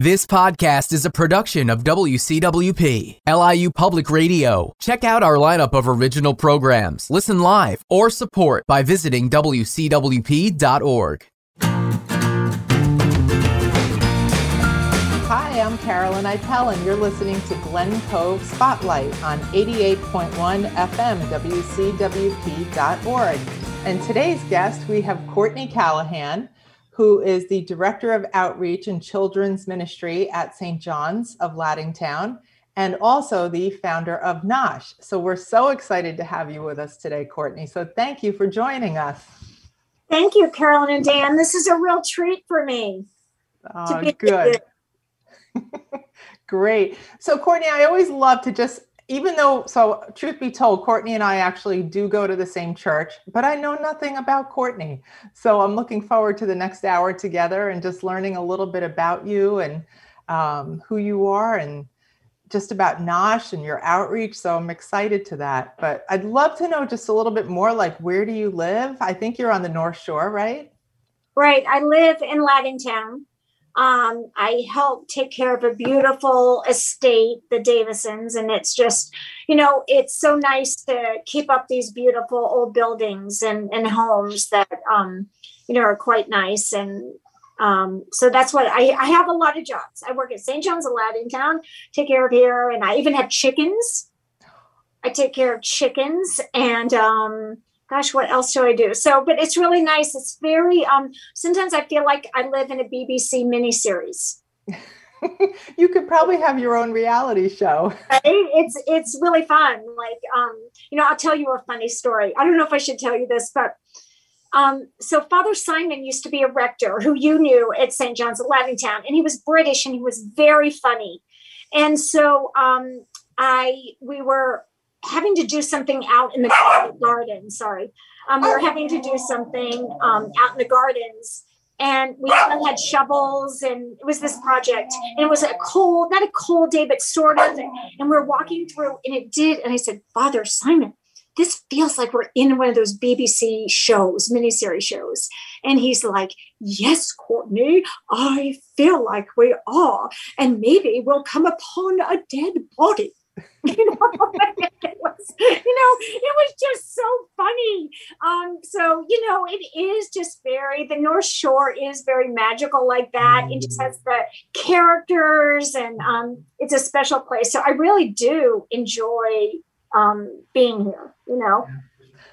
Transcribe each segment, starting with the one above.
This podcast is a production of WCWP, LIU Public Radio. Check out our lineup of original programs, listen live, or support by visiting WCWP.org. Hi, I'm Carolyn Itell, and you're listening to Glen Cove Spotlight on 88.1 FM, WCWP.org. And today's guest, we have Courtney Callahan who is the Director of Outreach and Children's Ministry at St. John's of Lattingtown, and also the founder of Nosh. So we're so excited to have you with us today, Courtney. So thank you for joining us. Thank you, Carolyn and Dan. This is a real treat for me. Oh, good. Great. So, Courtney, I always love to just even though, so truth be told, Courtney and I actually do go to the same church, but I know nothing about Courtney. So I'm looking forward to the next hour together and just learning a little bit about you and um, who you are and just about Nosh and your outreach. So I'm excited to that. But I'd love to know just a little bit more like where do you live? I think you're on the North Shore, right? Right. I live in Lattingtown. Um, I help take care of a beautiful estate, the Davisons, and it's just, you know, it's so nice to keep up these beautiful old buildings and, and homes that, um, you know, are quite nice. And um, so that's what I, I have a lot of jobs. I work at St. John's of Lattingtown, take care of here, and I even have chickens. I take care of chickens and um, gosh, what else do I do? So, but it's really nice. It's very, um, sometimes I feel like I live in a BBC miniseries. you could probably have your own reality show. It's it's really fun. Like um, you know, I'll tell you a funny story. I don't know if I should tell you this, but um, so Father Simon used to be a rector who you knew at St. John's of Lattingtown, and he was British and he was very funny. And so um, I we were having to do something out in the garden. Sorry, um, we were having to do something um, out in the gardens, and we had shovels, and it was this project, and it was a cold, not a cold day, but sort of. And we we're walking through, and it did. And I said, Father Simon, this feels like we're in one of those BBC shows, miniseries shows. And he's like, Yes, Courtney, I feel like we are. And maybe we'll come upon a dead body. you know, it was, you know, it was just so funny. Um, so you know, it is just very the North Shore is very magical like that. It just has the characters, and um, it's a special place. So I really do enjoy um, being here. You know.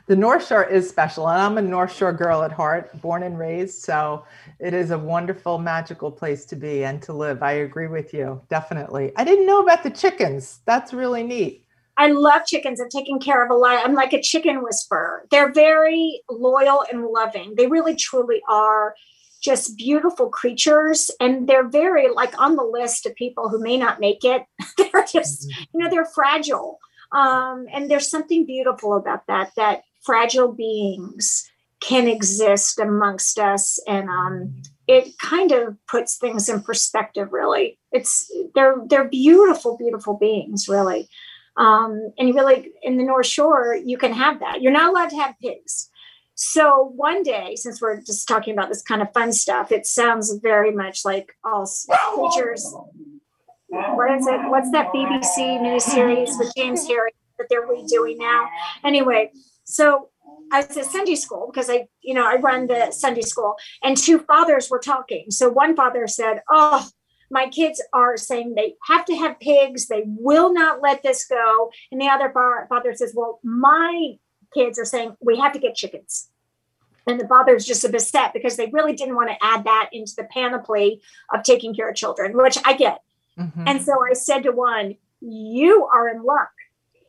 The North Shore is special, and I'm a North Shore girl at heart, born and raised. So it is a wonderful, magical place to be and to live. I agree with you, definitely. I didn't know about the chickens. That's really neat. I love chickens. I've taken care of a lot. I'm like a chicken whisperer. They're very loyal and loving. They really, truly are just beautiful creatures. And they're very, like, on the list of people who may not make it. they're just, mm-hmm. you know, they're fragile. Um, and there's something beautiful about that, that fragile beings can exist amongst us and um, it kind of puts things in perspective really. It's they're they're beautiful beautiful beings really. Um, and you really in the north shore you can have that. You're not allowed to have pigs. So one day since we're just talking about this kind of fun stuff it sounds very much like all creatures. What is it? What's that bbc miniseries with James Herriot that they're redoing now? Anyway so I was at Sunday school because I, you know, I run the Sunday school, and two fathers were talking. So one father said, "Oh, my kids are saying they have to have pigs. They will not let this go." And the other father says, "Well, my kids are saying we have to get chickens." And the father father's just a beset because they really didn't want to add that into the panoply of taking care of children, which I get. Mm-hmm. And so I said to one, "You are in luck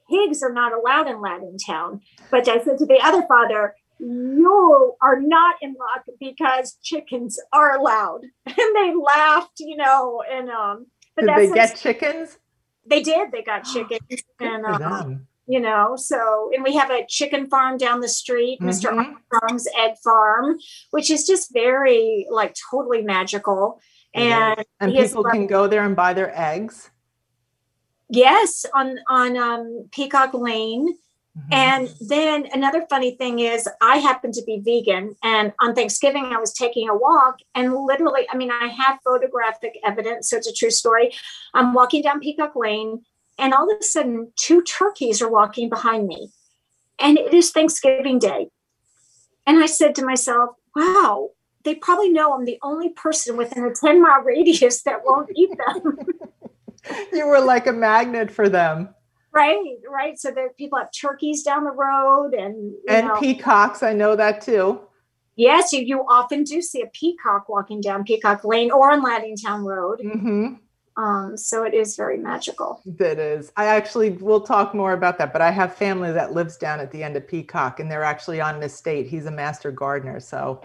pigs are not allowed in Lattingtown. But I said to the other father, you are not in luck because chickens are allowed. And they laughed, you know, and um but did they get chickens? They did. They got chickens. and um, you know, so and we have a chicken farm down the street, mm-hmm. Mr. Armstrong's egg farm, which is just very like totally magical. And, and people can go there and buy their eggs. Yes, on on um, Peacock Lane Mm-hmm. And then another funny thing is, I happen to be vegan. And on Thanksgiving, I was taking a walk, and literally, I mean, I have photographic evidence, so it's a true story. I'm walking down Peacock Lane, and all of a sudden, two turkeys are walking behind me. And it is Thanksgiving Day. And I said to myself, wow, they probably know I'm the only person within a 10 mile radius that won't eat them. you were like a magnet for them. Right, right. So there people have turkeys down the road and and know, peacocks. I know that too. Yes, you, you often do see a peacock walking down Peacock Lane or on Lattingtown Road. Mm-hmm. Um, so it is very magical. That is. I actually will talk more about that, but I have family that lives down at the end of Peacock, and they're actually on an estate. He's a master gardener, so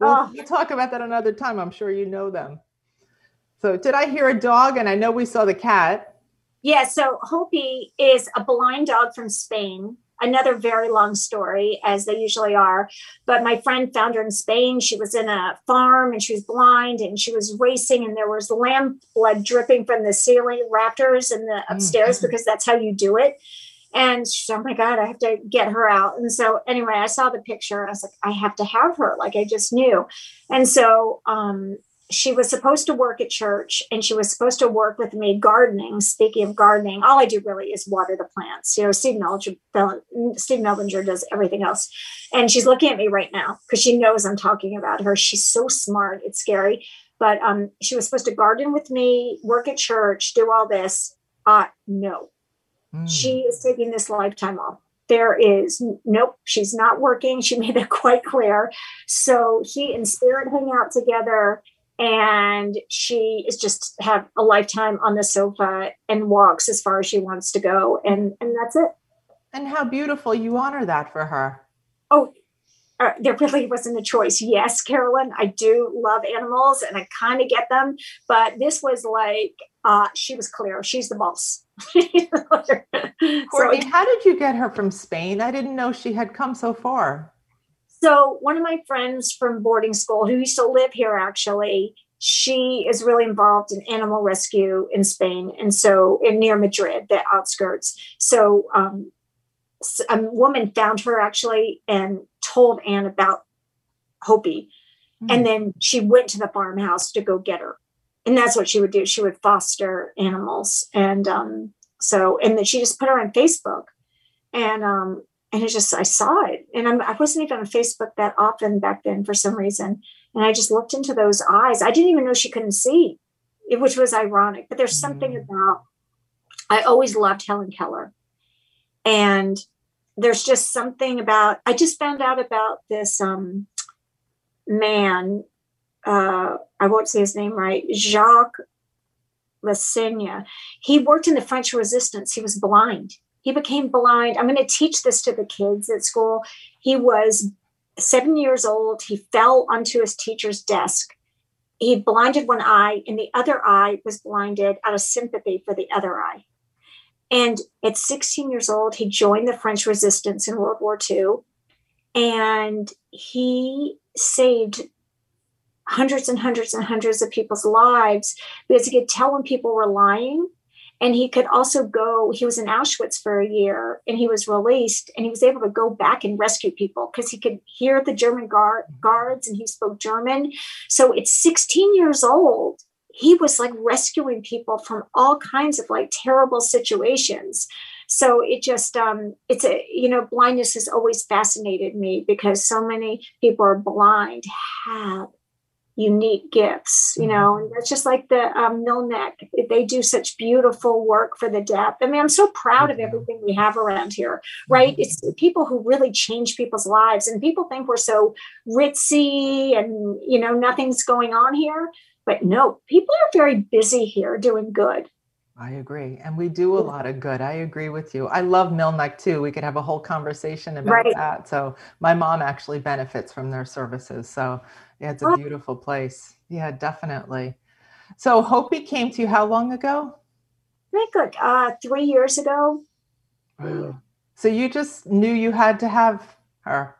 we'll, oh. we'll talk about that another time. I'm sure you know them. So, did I hear a dog? And I know we saw the cat. Yeah, so Hopi is a blind dog from Spain. Another very long story, as they usually are. But my friend found her in Spain. She was in a farm and she was blind and she was racing, and there was lamb blood dripping from the ceiling rafters in the upstairs mm-hmm. because that's how you do it. And she's, oh my God, I have to get her out. And so, anyway, I saw the picture. I was like, I have to have her. Like, I just knew. And so, um, she was supposed to work at church and she was supposed to work with me gardening. Speaking of gardening, all I do really is water the plants. You know, Steve Melbinger, Steve Melbinger does everything else. And she's looking at me right now because she knows I'm talking about her. She's so smart. It's scary. But um, she was supposed to garden with me, work at church, do all this. Uh, no, mm. she is taking this lifetime off there is nope she's not working she made that quite clear so she and spirit hang out together and she is just have a lifetime on the sofa and walks as far as she wants to go and and that's it. And how beautiful you honor that for her. Oh uh, there really wasn't a choice. Yes carolyn i do love animals and i kind of get them but this was like uh, she was clear. She's the boss. Courtney so, how did you get her from spain? I didn't know she had come so far so one of my friends from boarding school who used to live here actually, she is really involved in animal rescue in Spain, and so in near Madrid, the outskirts. So um, a woman found her actually and told Anne about Hopi, mm-hmm. and then she went to the farmhouse to go get her, and that's what she would do. She would foster animals, and um, so and then she just put her on Facebook, and um, and it just I saw it, and I'm, I wasn't even on Facebook that often back then for some reason, and I just looked into those eyes. I didn't even know she couldn't see, which was ironic. But there's something mm. about I always loved Helen Keller, and there's just something about I just found out about this um, man. Uh, I won't say his name right, Jacques Lassagne. He worked in the French Resistance. He was blind he became blind. I'm going to teach this to the kids at school. He was seven years old. He fell onto his teacher's desk. He blinded one eye, and the other eye was blinded out of sympathy for the other eye. And at 16 years old, he joined the French resistance in World War II. And he saved hundreds and hundreds and hundreds of people's lives because he could tell when people were lying and he could also go he was in auschwitz for a year and he was released and he was able to go back and rescue people because he could hear the german guard, guards and he spoke german. So at 16 years old he was like rescuing people from all kinds of like terrible situations. So it just um it's a you know blindness has always fascinated me because so many people are blind have unique gifts, you know, mm-hmm. and that's just like the um, Mill Neck. They do such beautiful work for the deaf. I mean, I'm so proud of everything we have around here, right? Mm-hmm. It's people who really change people's lives, and people think we're so ritzy and you know nothing's going on here, but no, people are very busy here doing good. I agree. And we do a lot of good. I agree with you. I love Mill Neck too. We could have a whole conversation about right. that. So my mom actually benefits from their services. So yeah, it's a beautiful place. Yeah, definitely. So Hopi came to you how long ago? I think like uh, three years ago. Wow. So you just knew you had to have her.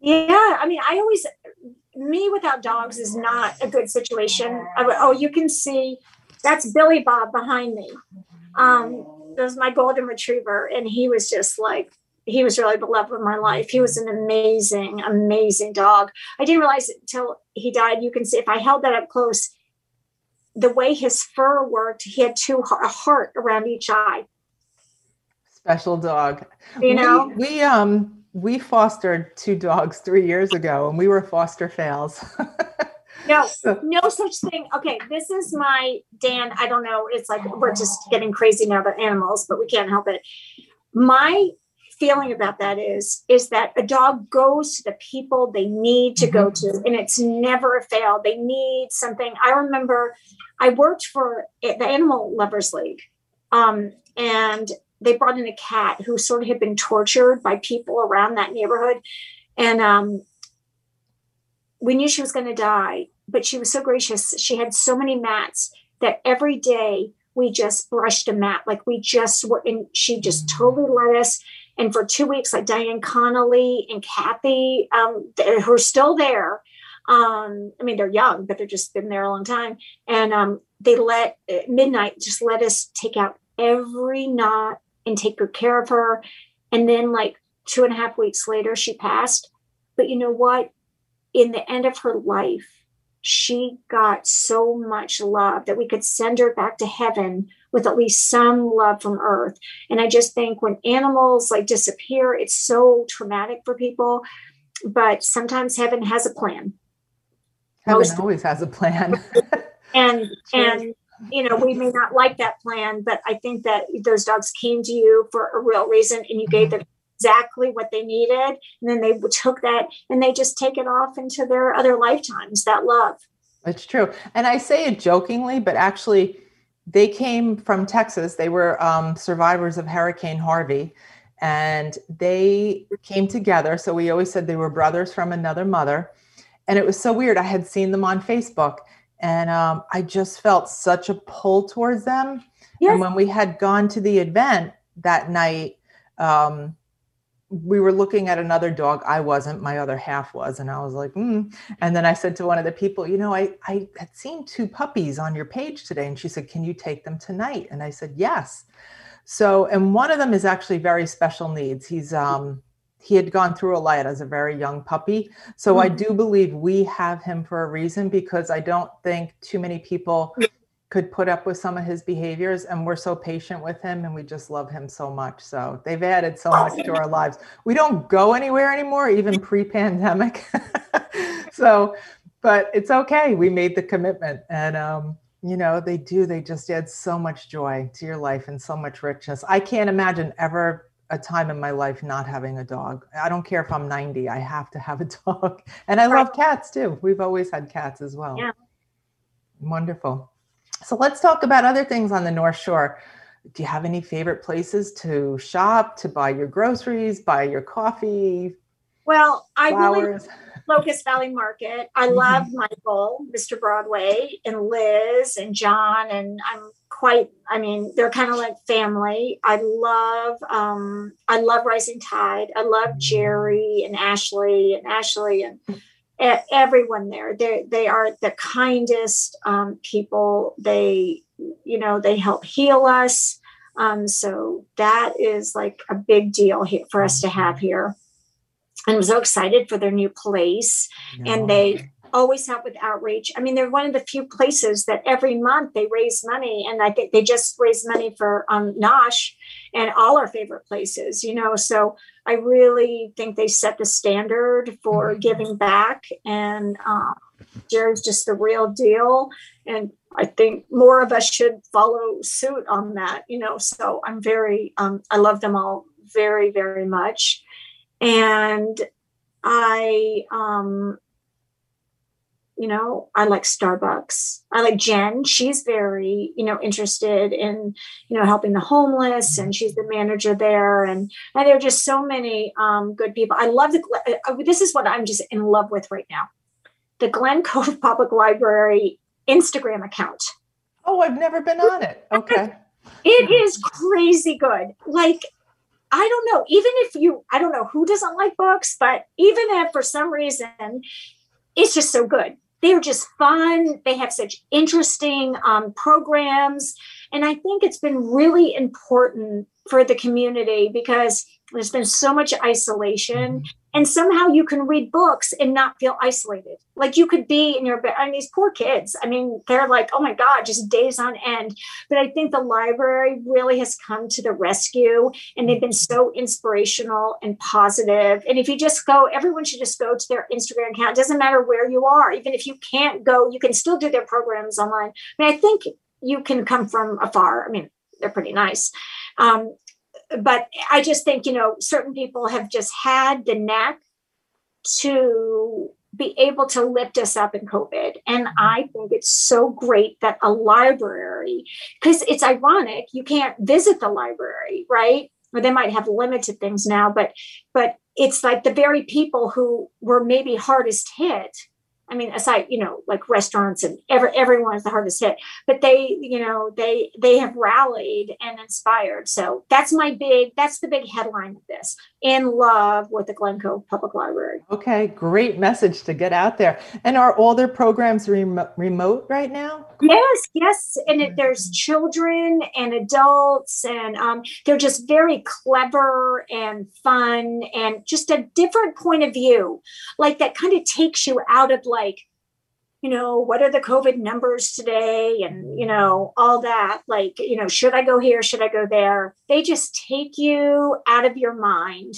Yeah, I mean, I always me without dogs is not a good situation. I, oh, you can see that's Billy Bob behind me. Um, that was my golden retriever, and he was just like he was really the love of my life. He was an amazing, amazing dog. I didn't realize it until he died. You can see if I held that up close, the way his fur worked, he had two a heart around each eye. Special dog. You know, we, we um we fostered two dogs three years ago, and we were foster fails. no, no such thing. Okay, this is my Dan. I don't know. It's like we're just getting crazy now about animals, but we can't help it. My feeling about that is is that a dog goes to the people they need to mm-hmm. go to and it's never a fail they need something i remember i worked for the animal lovers league um, and they brought in a cat who sort of had been tortured by people around that neighborhood and um, we knew she was going to die but she was so gracious. She had so many mats that every day we just brushed a mat. Like we just were and she just totally let us. And for two weeks like diane connolly and kathy um, who are still there um, i mean they're young but they've just been there a long time. And um, they let midnight just let us take out every knot and take good care of her. And then like two and a half weeks later she passed. But you know what? In the end of her life she got so much love that we could send her back to heaven with at least some love from earth. And I just think when animals like disappear, it's so traumatic for people. But sometimes heaven has a plan. Heaven Most always has a plan. and and you know, we may not like that plan, but I think that those dogs came to you for a real reason and you gave mm-hmm. them exactly what they needed. And then they took that and they just take it off into their other lifetimes, that love. It's true. And I say it jokingly, but actually, they came from Texas. They were um, survivors of Hurricane Harvey and they came together. So we always said they were brothers from another mother. And it was so weird. I had seen them on Facebook and um, I just felt such a pull towards them. Yes. And when we had gone to the event that night, um, we were looking at another dog. I wasn't, my other half was. And I was like, mm. and then I said to one of the people, you know, I, I had seen two puppies on your page today. And she said, can you take them tonight? And I said, yes. So, and one of them is actually very special needs. He's, um, he had gone through a lot as a very young puppy. So mm-hmm. I do believe we have him for a reason because I don't think too many people could put up with some of his behaviors and we're so patient with him and we just love him so much. So they've added so much to our lives. We don't go anywhere anymore even pre-pandemic. So but it's okay. We made the commitment and um you know they do. They just add so much joy to your life and so much richness. I can't imagine ever a time in my life not having a dog. I don't care if i'm 90 i have to have a dog. And i love cats too. We've always had cats as well. Yeah. wonderful so let's talk about other things on the North Shore. Do you have any favorite places to shop, to buy your groceries, buy your coffee? Well, I flowers? really Locust Valley Market. I mm-hmm. love Michael, Mr. Broadway, and Liz and John, and I'm quite. I mean, they're kind of like family. I love. Um, I love Rising Tide. I love Jerry and Ashley and Ashley and everyone there. They they are the kindest um, people. They you know they help heal us. Um, so that is like a big deal here for us to have here. And I'm so excited for their new place. No. And they always help with outreach. I mean, they're one of the few places that every month they raise money, and I think they just raise money for um, Nosh and all our favorite places. You know, so I really think they set the standard for mm-hmm. giving back, and uh, Jerry's just the real deal. And I think more of us should follow suit on that. You know, so I'm very, um, I love them all very, very much, and I um, you know i like starbucks. I like jen. She's very you know interested in you know helping the homeless and she's the manager there and and there are just so many um, good people. I love the uh, uh, this is what i'm just in love with right now. The glen cove public library instagram account. Oh i've never been on it. Okay. It is crazy good. Like I don't know, even if you, I don't know who doesn't like books, but even if for some reason it's just so good they're just fun. They have such interesting um, programs. And I think it's been really important for the community because there's been so much isolation mm-hmm. and somehow you can read books and not feel isolated. Like you could be in your bed I and these poor kids i mean they're like oh my god just days on end. But i think the library really has come to the rescue and they've been so inspirational and positive. And if you just go everyone should just go to their instagram account. It doesn't matter where you are. Even if you can't go you can still do their programs online. I mean i think you can come from afar. I mean they're pretty nice um, but I just think, you know, certain people have just had the knack to be able to lift us up in COVID. And I think it's so great that a library, because it's ironic, you can't visit the library, right? Or they might have limited things now, but but it's like the very people who were maybe hardest hit I mean, aside, you know, like restaurants and every, everyone is the hardest hit, but they, you know, they they have rallied and inspired. So that's my big, that's the big headline of this. In love with the Glen Cove Public Library. Okay, great message to get out there. And are all their programs rem- remote right now? Yes, yes. And it, there's children and adults, and um, they're just very clever and fun and just a different point of view, like that kind of takes you out of like you know what are the covid numbers today? And you know all that like you know should i go here? Should i go there? They just take you out of your mind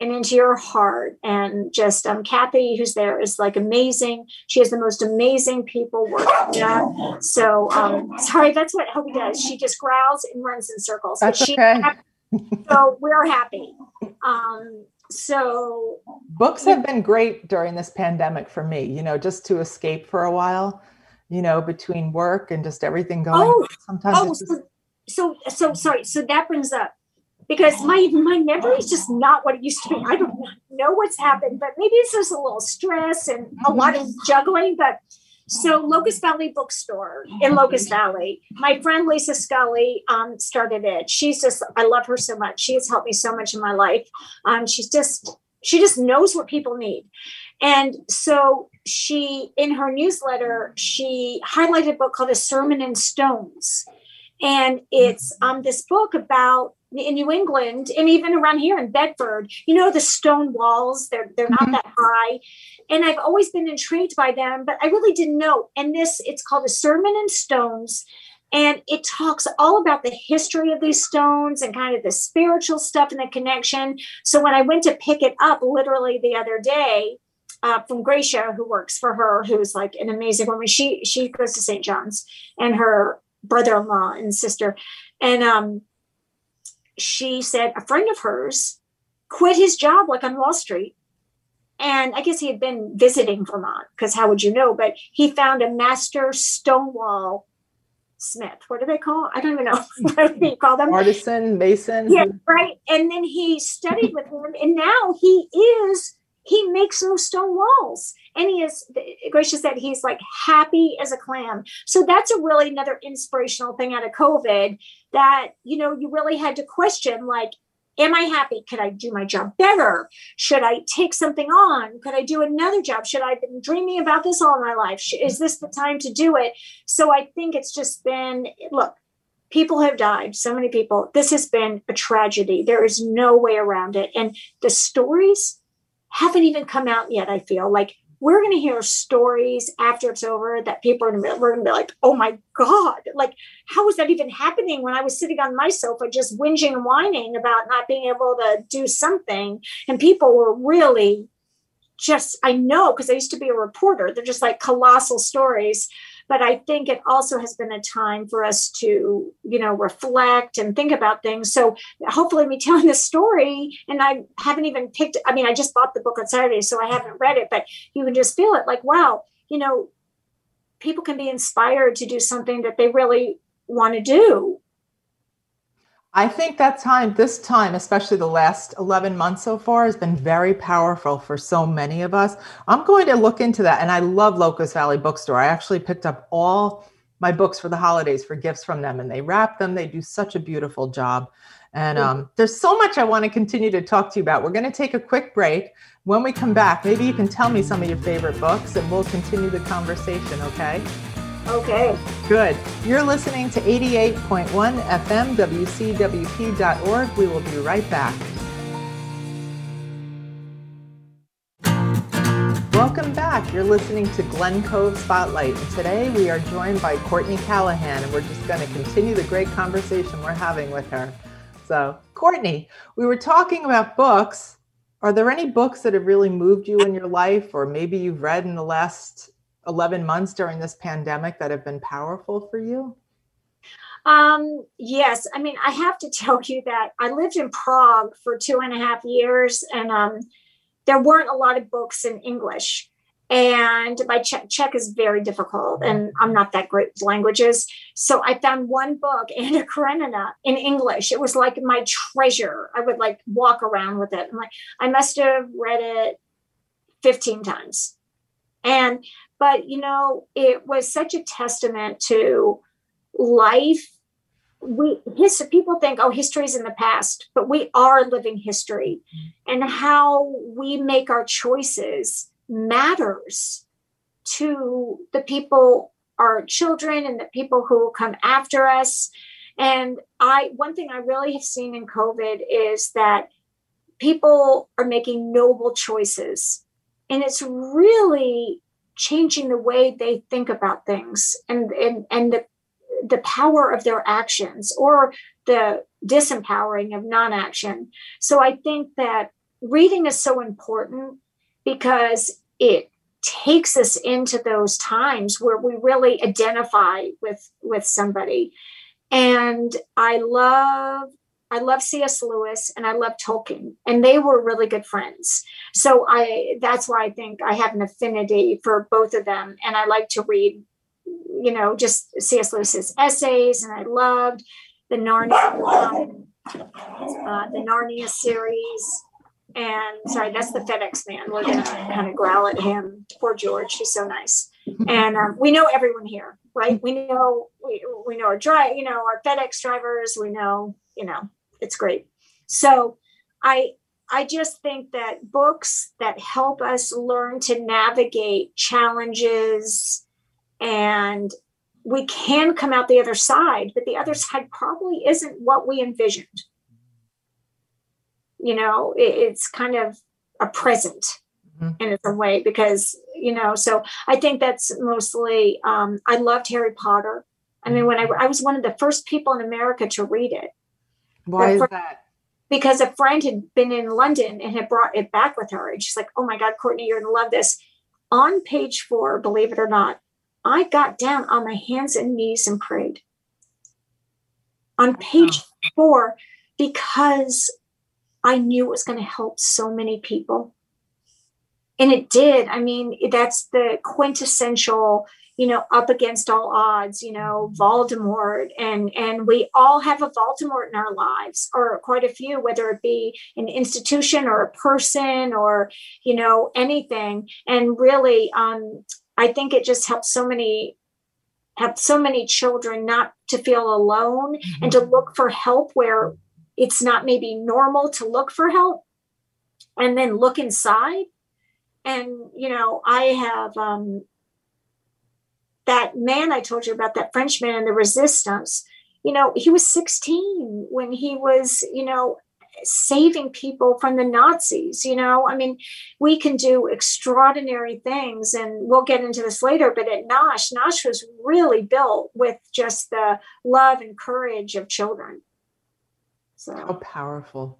and into your heart. And just um kathy who's there is like amazing. She has the most amazing people working there. So um sorry that's what Hobie does. She just growls and runs in circles that's okay. so we're happy. Um so books have been great during this pandemic for me you know just to escape for a while you know between work and just everything going oh, sometimes oh, just... so, so so sorry so that brings up because my my memory is just not what it used to be. I don't know what's happened but maybe it's just a little stress and a lot of mm-hmm. juggling but so Locust Valley Bookstore in Locust Valley, my friend Lisa Scully um, started it. She's just, I love her so much. She has helped me so much in my life. Um, she's just, she just knows what people need. And so she, in her newsletter, she highlighted a book called A Sermon in Stones. And it's um, this book about in New England and even around here in Bedford, you know, the stone walls, they're, they're not mm-hmm. that high. And I've always been intrigued by them, but I really didn't know. And this, it's called A Sermon in Stones. And it talks all about the history of these stones and kind of the spiritual stuff and the connection. So when I went to pick it up literally the other day, uh, from Gracia, who works for her, who's like an amazing woman. She she goes to St. John's, and her brother-in-law and sister, and um, she said a friend of hers quit his job like on Wall Street. And I guess he had been visiting Vermont because how would you know? But he found a master stonewall smith. What do they call? I don't even know what do you call them. Artisan, mason. Yeah, right. And then he studied with him, and now he is he makes those stone walls and he is gracious that he's like happy as a clam so that's a really another inspirational thing out of covid that you know you really had to question like am i happy? Could i do my job better? Should i take something on? Could i do another job? Should i have been dreaming about this all my life? Is this the time to do it? So i think it's just been look people have died so many people. This has been a tragedy. There is no way around it. And the stories haven't even come out yet. I feel. Like we're going to hear stories after it's over that people are going to be, like, oh my God, like, how was that even happening when I was sitting on my sofa just whinging and whining about not being able to do something? And people were really just, I know, because I used to be a reporter, they're just like colossal stories but i think it also has been a time for us to you know reflect and think about things. So hopefully me telling this story and i haven't even picked i mean i just bought the book on saturday so i haven't read it but you can just feel it like wow you know people can be inspired to do something that they really want to do I think that time, this time, especially the last 11 months so far, has been very powerful for so many of us. I'm going to look into that. And I love Locust Valley Bookstore. I actually picked up all my books for the holidays for gifts from them, and they wrap them. They do such a beautiful job. And um, there's so much I want to continue to talk to you about. We're going to take a quick break. When we come back, maybe you can tell me some of your favorite books and we'll continue the conversation, okay? Okay. Good. You're listening to 88.1 FM WCWP.org. We will be right back. Welcome back. You're listening to Glen Cove Spotlight. And today we are joined by Courtney Callahan, and we're just going to continue the great conversation we're having with her. So, Courtney, we were talking about books. Are there any books that have really moved you in your life, or maybe you've read in the last 11 months during this pandemic that have been powerful for you? Um, yes. I mean, I have to tell you that I lived in Prague for two and a half years, and um, there weren't a lot of books in English. And my Czech, Czech is very difficult, and I'm not that great with languages. So I found one book, Anna Karenina, in English. It was like my treasure. I would like walk around with it. I'm like, I must have read it 15 times. And but you know it was such a testament to life. We his people think oh history is in the past but we are living history. And how we make our choices matters to the people our children and the people who will come after us. And i one thing i really have seen in covid is that people are making noble choices. And it's really changing the way they think about things and and, and the the power of their actions or the disempowering of non-action. So i think that reading is so important because it takes us into those times where we really identify with with somebody. And i love I love C.S. Lewis and I love Tolkien, and they were really good friends. So I that's why I think I have an affinity for both of them, and I like to read, you know, just C.S. Lewis's essays, and I loved the Narnia, uh, the Narnia series. And sorry, that's the FedEx man. We're gonna kind of growl at him. Poor George, he's so nice. And um, we know everyone here, right? We know we, we know our drive, you know, our FedEx drivers. We know, you know, it's great. So I I just think that books that help us learn to navigate challenges and we can come out the other side, but the other side probably isn't what we envisioned. You know, it, it's kind of a present mm-hmm. in a way because, you know, so I think that's mostly, um, I loved Harry Potter. I mean, when I, I was one of the first people in America to read it. Why is that? Because a friend had been in London and had brought it back with her. And she's like, oh my God, Courtney, you're going to love this. On page four, believe it or not, I got down on my hands and knees and prayed. On page four, because I knew it was going to help so many people. And it did. I mean, that's the quintessential you know, up against all odds, you know, Voldemort, and and we all have a Voldemort in our lives, or quite a few, whether it be an institution or a person or you know anything. And really, um, I think it just helps so many have so many children not to feel alone mm-hmm. and to look for help where it's not maybe normal to look for help, and then look inside. And you know, I have um, that man I told you about, that Frenchman in the resistance, you know, he was 16 when he was, you know, saving people from the Nazis. You know, I mean, we can do extraordinary things, and we'll get into this later. But at Nosh, Nosh was really built with just the love and courage of children. So how powerful,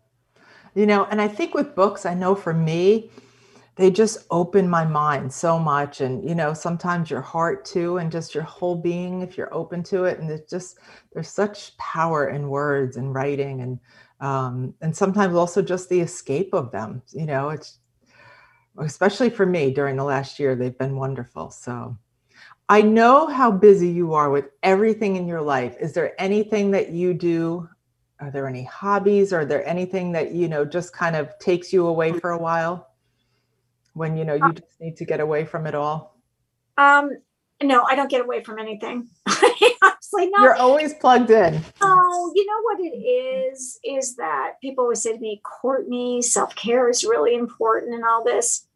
you know. And I think with books, I know for me, they just open my mind so much and you know sometimes your heart too and just your whole being if you're open to it and it's just there's such power in words and writing and um, and sometimes also just the escape of them you know it's especially for me during the last year they've been wonderful so. I know how busy you are with everything in your life. Is there anything that you do? Are there any hobbies? Are there anything that you know just kind of takes you away for a while when you know you just need to get away from it all? Um, no, I don't get away from anything. Honestly, no. You're always plugged in. Oh, you know what it is? Is that people always say to me, Courtney, self care is really important and all this.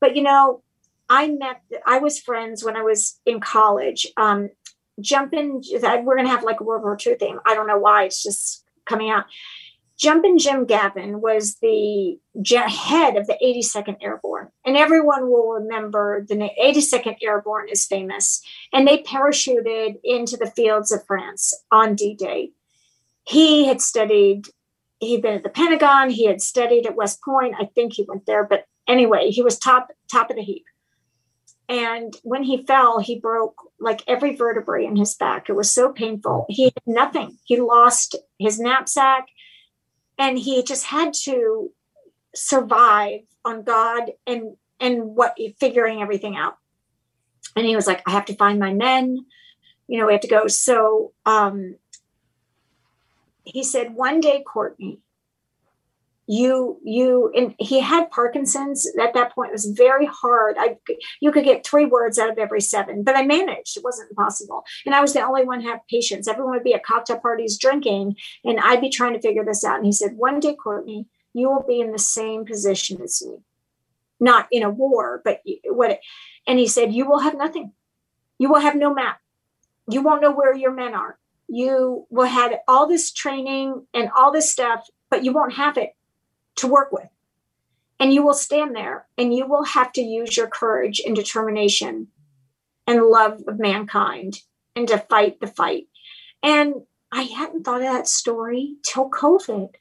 But you know, I met, I was friends when I was in college. Um, jumping, we're going to have like a World War II theme. I don't know why it's just coming out. Jumpin' Jim Gavin was the head of the 82nd Airborne, and everyone will remember the 82nd Airborne is famous. And they parachuted into the fields of France on D Day. He had studied, he'd been at the Pentagon, he had studied at West Point. I think he went there, but anyway, he was top top of the heap. And when he fell, he broke like every vertebrae in his back. It was so painful. He had nothing. He lost his knapsack and he just had to survive on God and and what figuring everything out. And he was like, I have to find my men. You know, we have to go. So um, he said, one day, Courtney, you you and he had parkinson's at that point. It was very hard. I you could get three words out of every seven but i managed. It wasn't impossible. And i was the only one have patience everyone would be at cocktail parties drinking and i'd be trying to figure this out. And he said one day courtney you will be in the same position as me. Not in a war but what and he said you will have nothing. You will have no map. You won't know where your men are. You will have all this training and all this stuff but you won't have it to work with. And you will stand there and you will have to use your courage and determination and love of mankind and to fight the fight. And I hadn't thought of that story till COVID.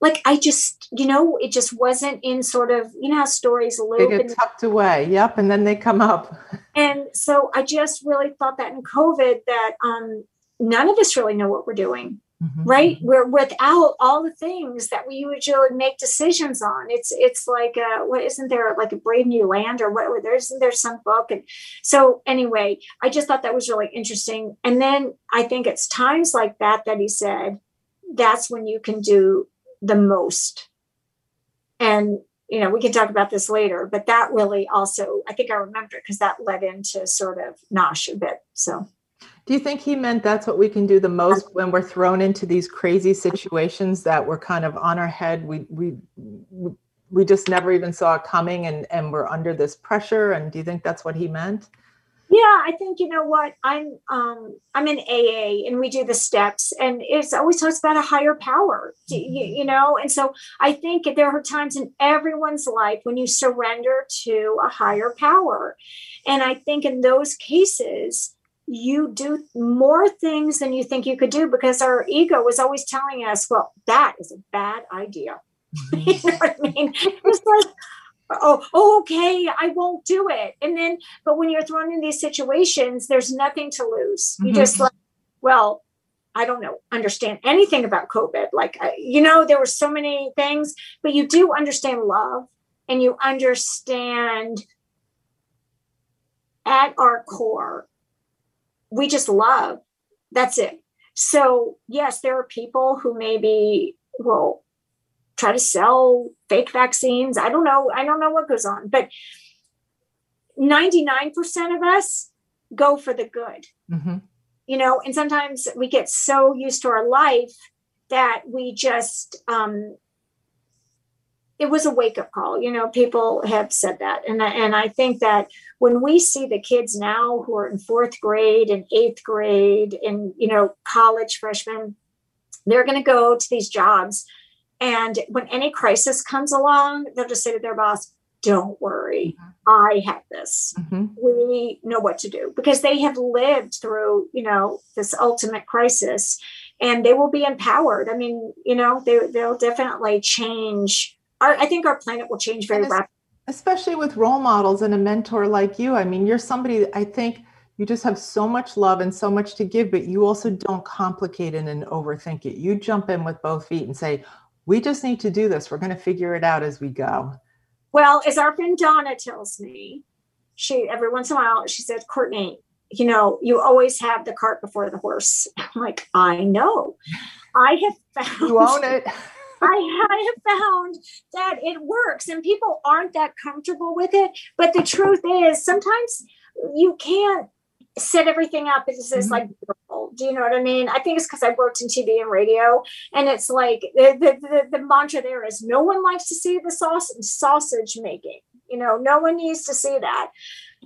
Like I just, you know, it just wasn't in sort of, you know how stories live. They get tucked away. Yep. And then they come up. And so I just really thought that in COVID that um none of us really know what we're doing. Mm-hmm. right? We're without all the things that we usually make decisions on. It's it's like uh what isn't there like a brave new land or what there's there's some book? And so anyway i just thought that was really interesting. And then i think it's times like that that he said that's when you can do the most. And you know we can talk about this later but that really also i think i remember it because that led into sort of nosh a bit so do you think he meant that's what we can do the most when we're thrown into these crazy situations that we're kind of on our head? We we we just never even saw it coming, and and we're under this pressure. And do you think that's what he meant? Yeah, I think you know what I'm. Um, I'm in AA, and we do the steps, and it's always talks about a higher power. You, you know, and so I think there are times in everyone's life when you surrender to a higher power, and I think in those cases you do more things than you think you could do because our ego was always telling us, well, that is a bad idea. Mm-hmm. you know what I mean? It's like, oh, okay, I won't do it. And then, but when you're thrown in these situations, there's nothing to lose. You mm-hmm. just like, well, I don't know, understand anything about COVID. Like, you know, there were so many things, but you do understand love and you understand at our core we just love. That's it. So, yes, there are people who maybe will try to sell fake vaccines. I don't know. I don't know what goes on, but 99% of us go for the good. Mm-hmm. You know, and sometimes we get so used to our life that we just um, it was a wake up call. You know, people have said that, and and I think that when we see the kids now who are in fourth grade and eighth grade and you know college freshmen, they're going to go to these jobs, and when any crisis comes along, they'll just say to their boss, "Don't worry, mm-hmm. I have this. Mm-hmm. We know what to do," because they have lived through you know this ultimate crisis. And they will be empowered. I mean, you know, they, they'll definitely change our, I think our planet will change very rapidly. Especially with role models and a mentor like you. I mean, you're somebody I think you just have so much love and so much to give, but you also don't complicate it and overthink it. You jump in with both feet and say, we just need to do this. We're going to figure it out as we go. Well, as our friend Donna tells me, she every once in a while she said, Courtney, you know, you always have the cart before the horse. I'm like, I know. I have found you own it. I, I have found that it works and people aren't that comfortable with it. But the truth is, sometimes you can't set everything up as this mm-hmm. like do you know what I mean? I think it's because I worked in TV and radio, and it's like the, the, the, the mantra there is no one likes to see the sausage sausage making. You know, no one needs to see that.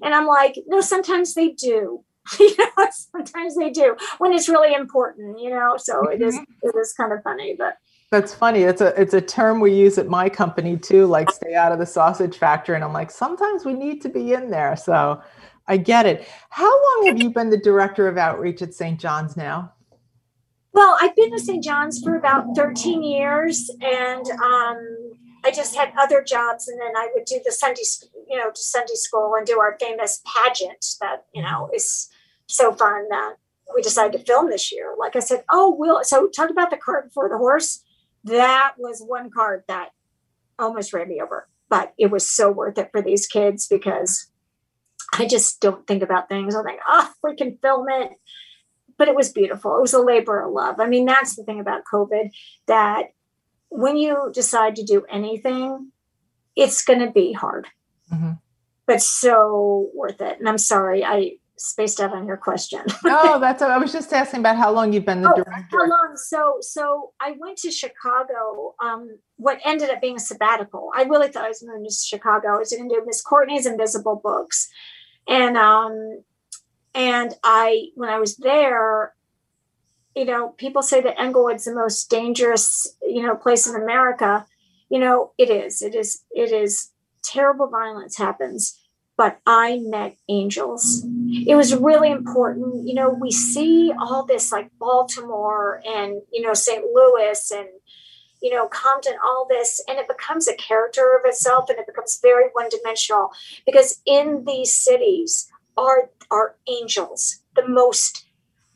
And I'm like, no, sometimes they do. you know, sometimes they do when it's really important, you know. So mm-hmm. it is mm-hmm. it is kind of funny, but that's funny. It's a it's a term we use at my company too, like stay out of the sausage factory. And I'm like, sometimes we need to be in there. So I get it. How long have you been the director of outreach at St. John's now? Well, I've been with St. John's for about 13 years, and um, I just had other jobs, and then I would do the Sunday, you know, to Sunday school and do our famous pageant that you know is so fun that we decided to film this year. Like I said, oh, we'll so talk about the cart before the horse that was one card that almost ran me over, but it was so worth it for these kids because I just don't think about things. I think, oh, we can film it. But it was beautiful. It was a labor of love. I mean, that's the thing about COVID that when you decide to do anything, it's going to be hard, mm-hmm. but so worth it. And I'm sorry, I spaced out on your question. oh, that's. I was just asking about how long you've been the oh, director. How long? So, so I went to Chicago. Um, what ended up being a sabbatical. I really thought I was moving to Chicago. I was going to do Miss Courtney's Invisible Books, and um, and I when I was there, you know, people say that Englewood's the most dangerous, you know, place in America. You know, it is. It is. It is. Terrible violence happens but I met angels. It was really important. You know, we see all this like Baltimore and, you know, St. Louis and, you know, Compton, all this, and it becomes a character of itself and it becomes very one dimensional because in these cities are, are angels, the most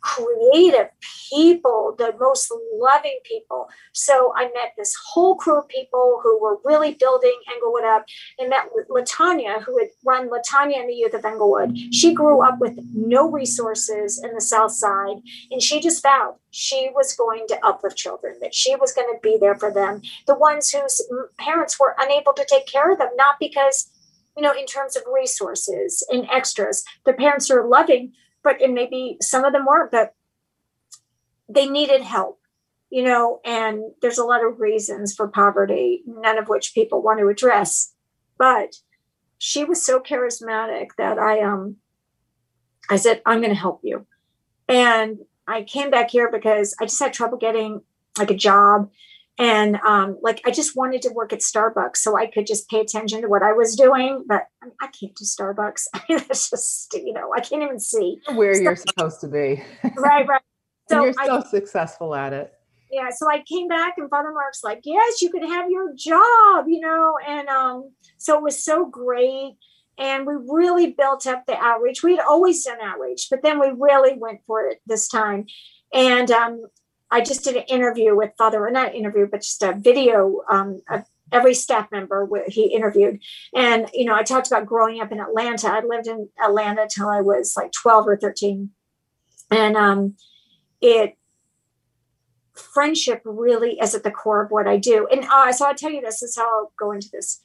creative people, the most loving people. So I met this whole crew of people who were really building Englewood up. I met Latanya, who had run Latanya and the Youth of Englewood. She grew up with no resources in the South Side, and she just vowed she was going to uplift children, that she was going to be there for them, the ones whose parents were unable to take care of them, not because you know, in terms of resources and extras. The parents are loving, but and maybe some of them weren't, but they needed help, you know, and there's a lot of reasons for poverty, none of which people want to address. But she was so charismatic that I um I said, I'm gonna help you. And I came back here because I just had trouble getting like a job and um, like I just wanted to work at Starbucks so I could just pay attention to what I was doing. But I, mean, I can't do Starbucks. I mean, that's just you know I can't even see where so, you're supposed to be. right, right. So you're so I, successful at it. Yeah. So I came back and Father Mark's like, yes, you can have your job, you know, and um, so it was so great. And we really built up the outreach. We had always done outreach, but then we really went for it this time. And um, I just did an interview with Father, not interview, but just a video um, of every staff member he interviewed. And, you know, I talked about growing up in Atlanta. I lived in Atlanta till I was like 12 or 13. And um, it, friendship really is at the core of what I do. And uh, so I'll tell you this, this is how I'll go into this.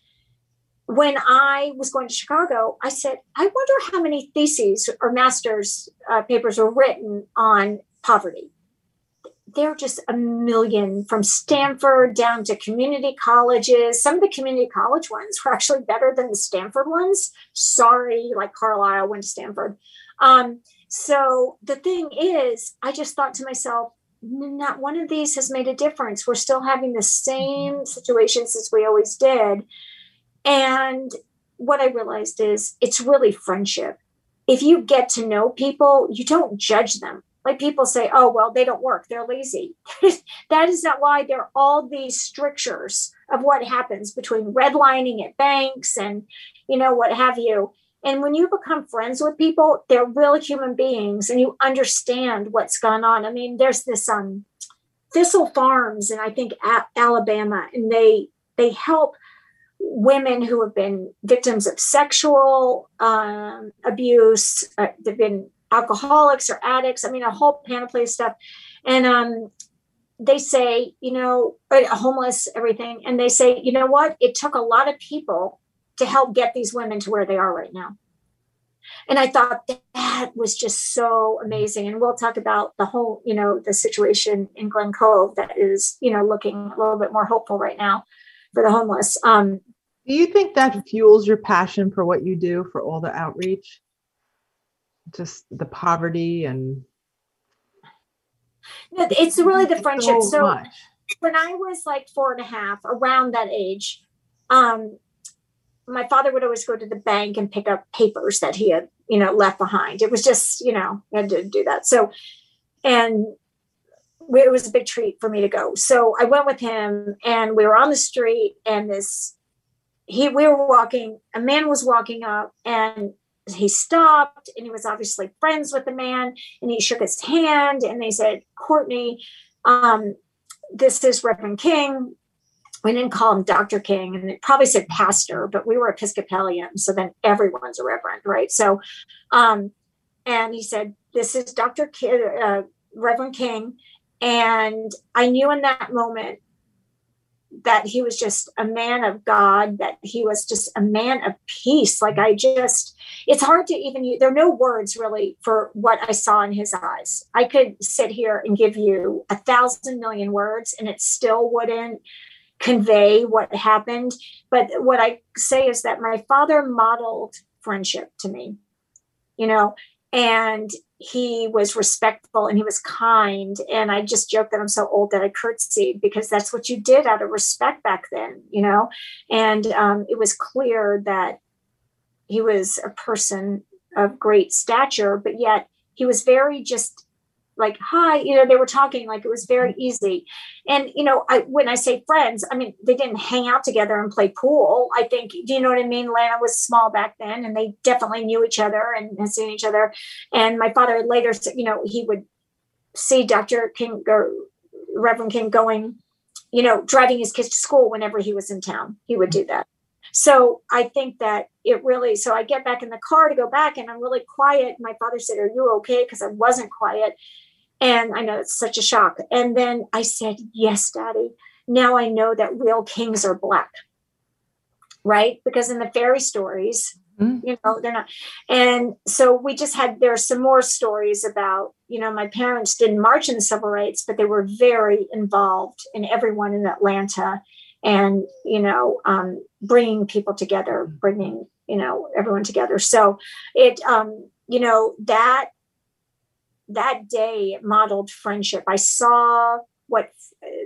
When I was going to Chicago, I said, I wonder how many theses or master's uh, papers were written on poverty they're just a million from Stanford down to community colleges. Some of the community college ones were actually better than the Stanford ones. Sorry, like Carlisle went to Stanford. Um, so the thing is, I just thought to myself, not one of these has made a difference. We're still having the same mm-hmm. situations as we always did. And what I realized is it's really friendship. If you get to know people, you don't judge them like people say, oh, well, they don't work, they're lazy. that is not why there are all these strictures of what happens between redlining at banks and, you know, what have you. And when you become friends with people, they're real human beings and you understand what's gone on. I mean, there's this um Thistle Farms and I think Alabama, and they they help women who have been victims of sexual um, abuse. Uh, they've been alcoholics or addicts. I mean, a whole panoply of stuff. And um, they say, you know, uh, homeless, everything. And they say, you know what? It took a lot of people to help get these women to where they are right now. And I thought that was just so amazing. And we'll talk about the whole, you know, the situation in Glen Cove that is, you know, looking a little bit more hopeful right now for the homeless. Um, Do you think that fuels your passion for what you do for all the outreach? Just the poverty and it's really the friendship. so So much. when I was like four and a half, around that age, um, my father would always go to the bank and pick up papers that he had, you know, left behind. It was just, you know, I had to do that. So, and we, it was a big treat for me to go. So I went with him, and we were on the street, and this he we were walking. A man was walking up, and he stopped, and he was obviously friends with the man, and he shook his hand, and they said, "Courtney." Um, this is Reverend King. We didn't call him Dr. King, and it probably said pastor, but we were Episcopalian, so then everyone's a reverend, right? So, um, and he said, "This is Dr. King, uh, Reverend King," and I knew in that moment that he was just a man of God, that he was just a man of peace. Like I just, it's hard to even there are no words really for what I saw in his eyes. I could sit here and give you a thousand million words and it still wouldn't convey what happened. But what I say is that my father modeled friendship to me, you know, and he was respectful and he was kind. And I just joke that I'm so old that I curtsied because that's what you did out of respect back then, you know. And um, it was clear that he was a person of great stature, but yet he was very just like hi you know they were talking like it was very mm. easy. And you know i when i say friends i mean they didn't hang out together and play pool. I think do you know what i mean? Atlanta was small back then and they definitely knew each other and had seen each other. And my father later you know he would see dr king or reverend king going you know driving his kids to school whenever he was in town. He would do mm. that. So I think that it really, so I get back in the car to go back and I'm really quiet. My father said, Are you okay? Because I wasn't quiet. And I know it's such a shock. And then I said, Yes, daddy. Now I know that real kings are black. Right? Because in the fairy stories, Mhm. you know, they're not. And so we just had, there are some more stories about, you know, my parents didn't march in the civil rights, but they were very involved in everyone in Atlanta and, you know, um, bringing people together, bringing, you know, everyone together. So it, um, you know, that that day modeled friendship. I saw what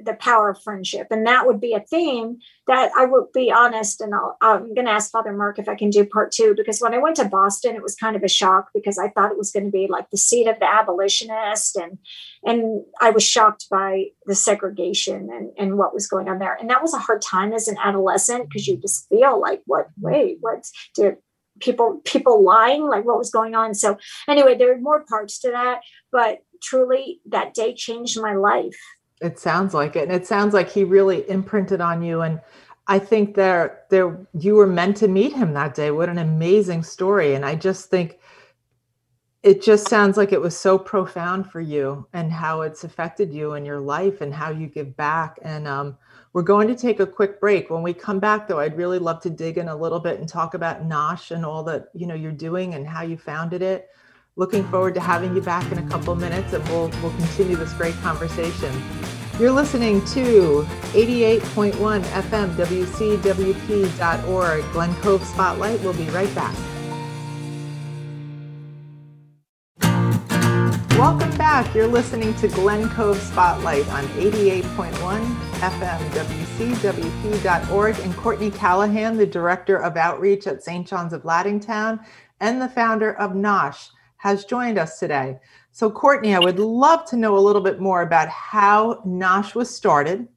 the power of friendship, and that would be a theme that I would be honest. And I'll, I'm going to ask Father Mark if I can do part two because when I went to Boston, it was kind of a shock because I thought it was going to be like the seat of the abolitionist, and and I was shocked by the segregation and and what was going on there. And that was a hard time as an adolescent because you just feel like, what? Wait, what? did people people lying like what was going on so anyway there are more parts to that but truly that day changed my life It sounds like it. And it sounds like he really imprinted on you. And I think there, there, you were meant to meet him that day. What an amazing story. And I just think it just sounds like it was so profound for you and how it's affected you and your life and how you give back. And um, we're going to take a quick break. When we come back, though, I'd really love to dig in a little bit and talk about Nosh and all that you know you're doing and how you founded it. Looking forward to having you back in a couple minutes, and we'll we'll continue this great conversation. You're listening to 88.1 FM WCWP.org Glen Cove Spotlight. We'll be right back. Welcome back. You're listening to Glen Cove Spotlight on 88.1 FM WCWP.org and Courtney Callahan, the Director of Outreach at St. John's of Lattingtown and the founder of Nosh, has joined us today. So, Courtney, I would love to know a little bit more about how Nosh was started,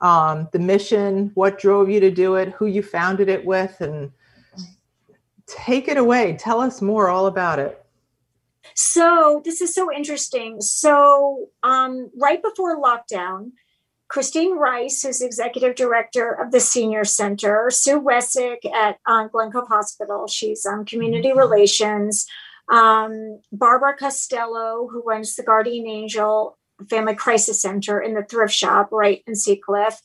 um, the mission, what drove you to do it, who you founded it with, and take it away. Tell us more all about it. So this is so interesting. So um, right before lockdown, Christine Rice, who's executive director of the Senior Center, Sue Wessick at um, Glen Cove Hospital, she's um, community relations, um, Barbara Costello, who runs the Guardian Angel Family Crisis Center in the thrift shop right in Seacliff,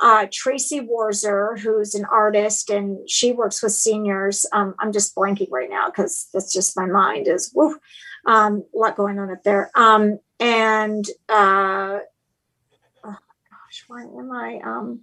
uh, Tracy Warzer, who's an artist and she works with seniors. Um, I'm just blanking right now because that's just my mind is woo, um, a lot going on up there. Um, and uh, gosh, why am I? Um,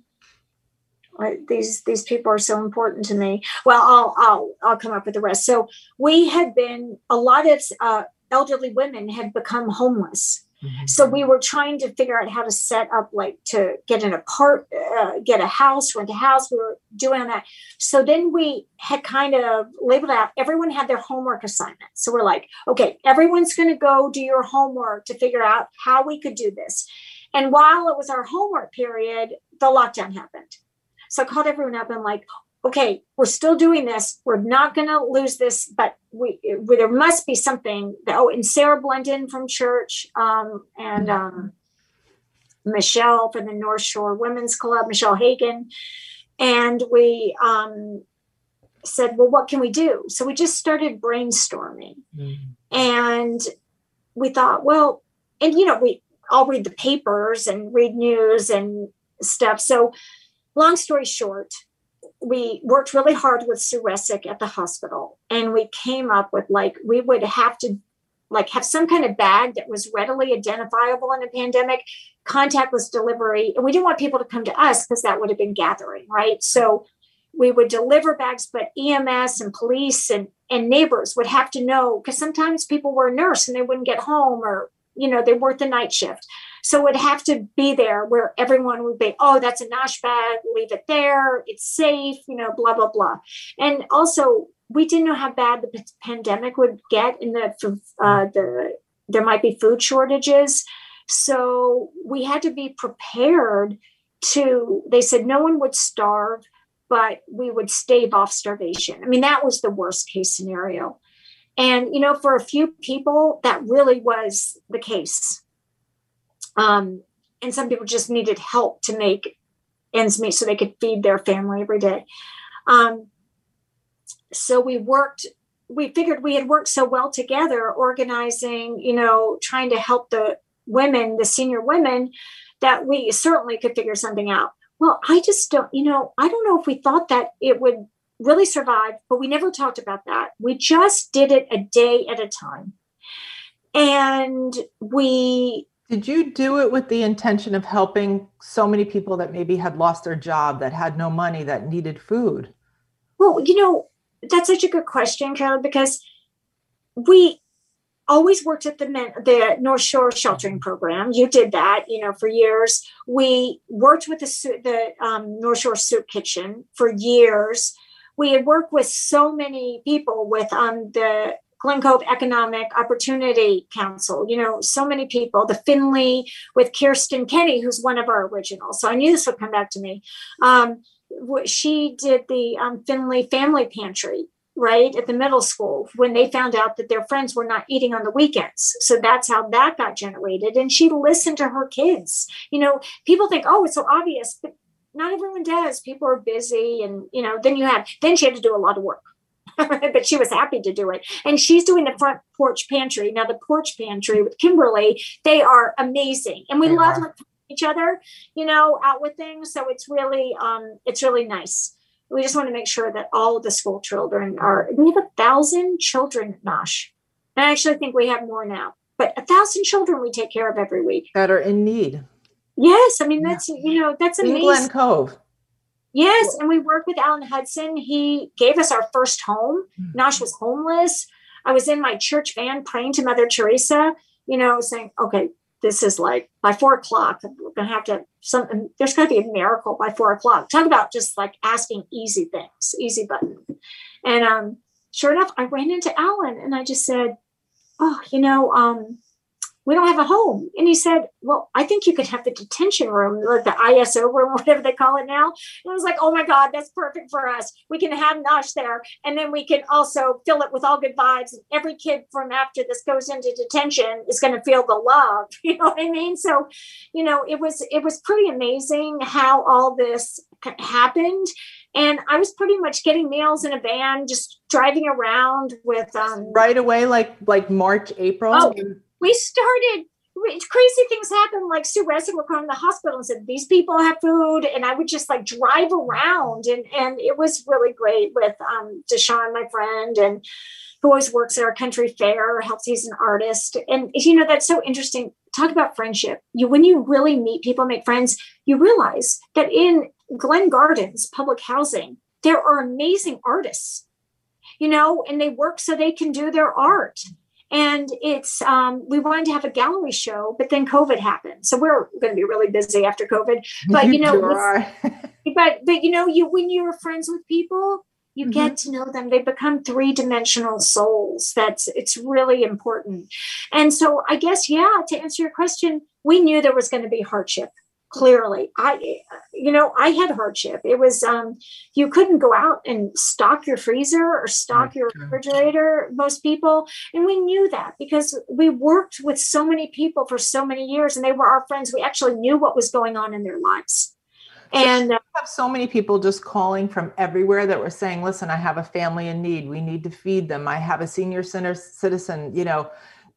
these these people are so important to me. Well, I'll I'll I'll come up with the rest. So we had been a lot of uh, elderly women had become homeless. Mm-hmm. So we were trying to figure out how to set up, like to get an apart, uh, get a house, rent a house. We were doing that. So then we had kind of labeled out. Everyone had their homework assignment. So we're like, okay, everyone's going to go do your homework to figure out how we could do this. And while it was our homework period, the lockdown happened. So I called everyone up and like, okay, we're still doing this. We're not going to lose this, but we, we, there must be something. That, oh, and Sarah Blendon from church um, and um, Michelle from the North Shore Women's Club, Michelle Hagan, and we um, said, well, what can we do? So we just started brainstorming, mm-hmm. and we thought, well, and you know, we all read the papers and read news and stuff. So long story short, we worked really hard with Sue Resick at the hospital and we came up with like we would have to like have some kind of bag that was readily identifiable in a pandemic contactless delivery and we didn't want people to come to us because that would have been gathering right so we would deliver bags but ems and police and, and neighbors would have to know because sometimes people were a nurse and they wouldn't get home or you know they worked the night shift so it would have to be there where everyone would be, oh, that's a nosh bag, leave it there, it's safe, you know, blah, blah, blah. And also, we didn't know how bad the p- pandemic would get in the, uh, the, there might be food shortages. So we had to be prepared to, they said no one would starve, but we would stave off starvation. I mean, that was the worst case scenario. And, you know, for a few people, that really was the case. Um, and some people just needed help to make ends meet so they could feed their family every day. Um, so we worked, we figured we had worked so well together, organizing, you know, trying to help the women, the senior women, that we certainly could figure something out. Well, I just don't, you know, I don't know if we thought that it would really survive, but we never talked about that. We just did it a day at a time. And we did you do it with the intention of helping so many people that maybe had lost their job, that had no money, that needed food? Well, you know, that's such a good question, Carol, because we always worked at the the North Shore Sheltering Program. You did that, you know, for years. We worked with the the um, North Shore Soup Kitchen for years. We had worked with so many people with um, the Glen Cove Economic Opportunity Council, you know, so many people, the Finley with Kirsten Kenny, who's one of our originals. So I knew this would come back to me. Um, she did the um, Finley Family Pantry, right, at the middle school when they found out that their friends were not eating on the weekends. So that's how that got generated. And she listened to her kids. You know, people think, oh, it's so obvious, but not everyone does. People are busy. And, you know, then you have, then she had to do a lot of work but she was happy to do it. And she's doing the front porch pantry. Now, the porch pantry with Kimberly, they are amazing. And we they love each other, you know, out with things. So it's really, um, it's really nice. We just want to make sure that all of the school children are, we have a thousand children at Nosh. And I actually think we have more now, but a thousand children we take care of every week that are in need. Yes. I mean, that's, you know, that's amazing. In Glen Cove. Yes, and we worked with Alan Hudson. He gave us our first home. Mm-hmm. Nosh was homeless. I was in my church van praying to Mother Teresa, you know, saying, okay, this is like by four o'clock, we're gonna have to some there's gonna be a miracle by four o'clock. Talk about just like asking easy things, easy button. And um, sure enough, I ran into Alan and I just said, Oh, you know, um, we don't have a home. And he said, Well, I think you could have the detention room, like the ISO room, whatever they call it now. And I was like, Oh my God, that's perfect for us. We can have Nosh there. And then we can also fill it with all good vibes. And every kid from after this goes into detention is going to feel the love. You know what I mean? So, you know, it was it was pretty amazing how all this happened. And I was pretty much getting meals in a van, just driving around with um right away, like like March, April. Oh, we started crazy things happen. Like Sue Resick would come to the hospital and said, "These people have food," and I would just like drive around, and and it was really great with um, Deshawn, my friend, and who always works at our country fair. Helps he's an artist, and you know that's so interesting. talk about friendship. You when you really meet people, make friends, you realize that in Glen Gardens public housing, there are amazing artists, you know, and they work so they can do their art. And it's um, we wanted to have a gallery show, but then COVID happened, so we're going to be really busy after COVID. But you know, but but you know, you when you're friends with people, you mm-hmm. get to know them. They become three-dimensional souls. That's it's really important. And so i guess yeah to answer your question we knew there was going to be hardship clearly i you know i had hardship it was um you couldn't go out and stock your freezer or stock your refrigerator most people and we knew that because we worked with so many people for so many years and they were our friends we actually knew what was going on in their lives and uh, have so many people just calling from everywhere that were saying, listen, I have a family in need. We need to feed them. I have a senior center citizen, you know.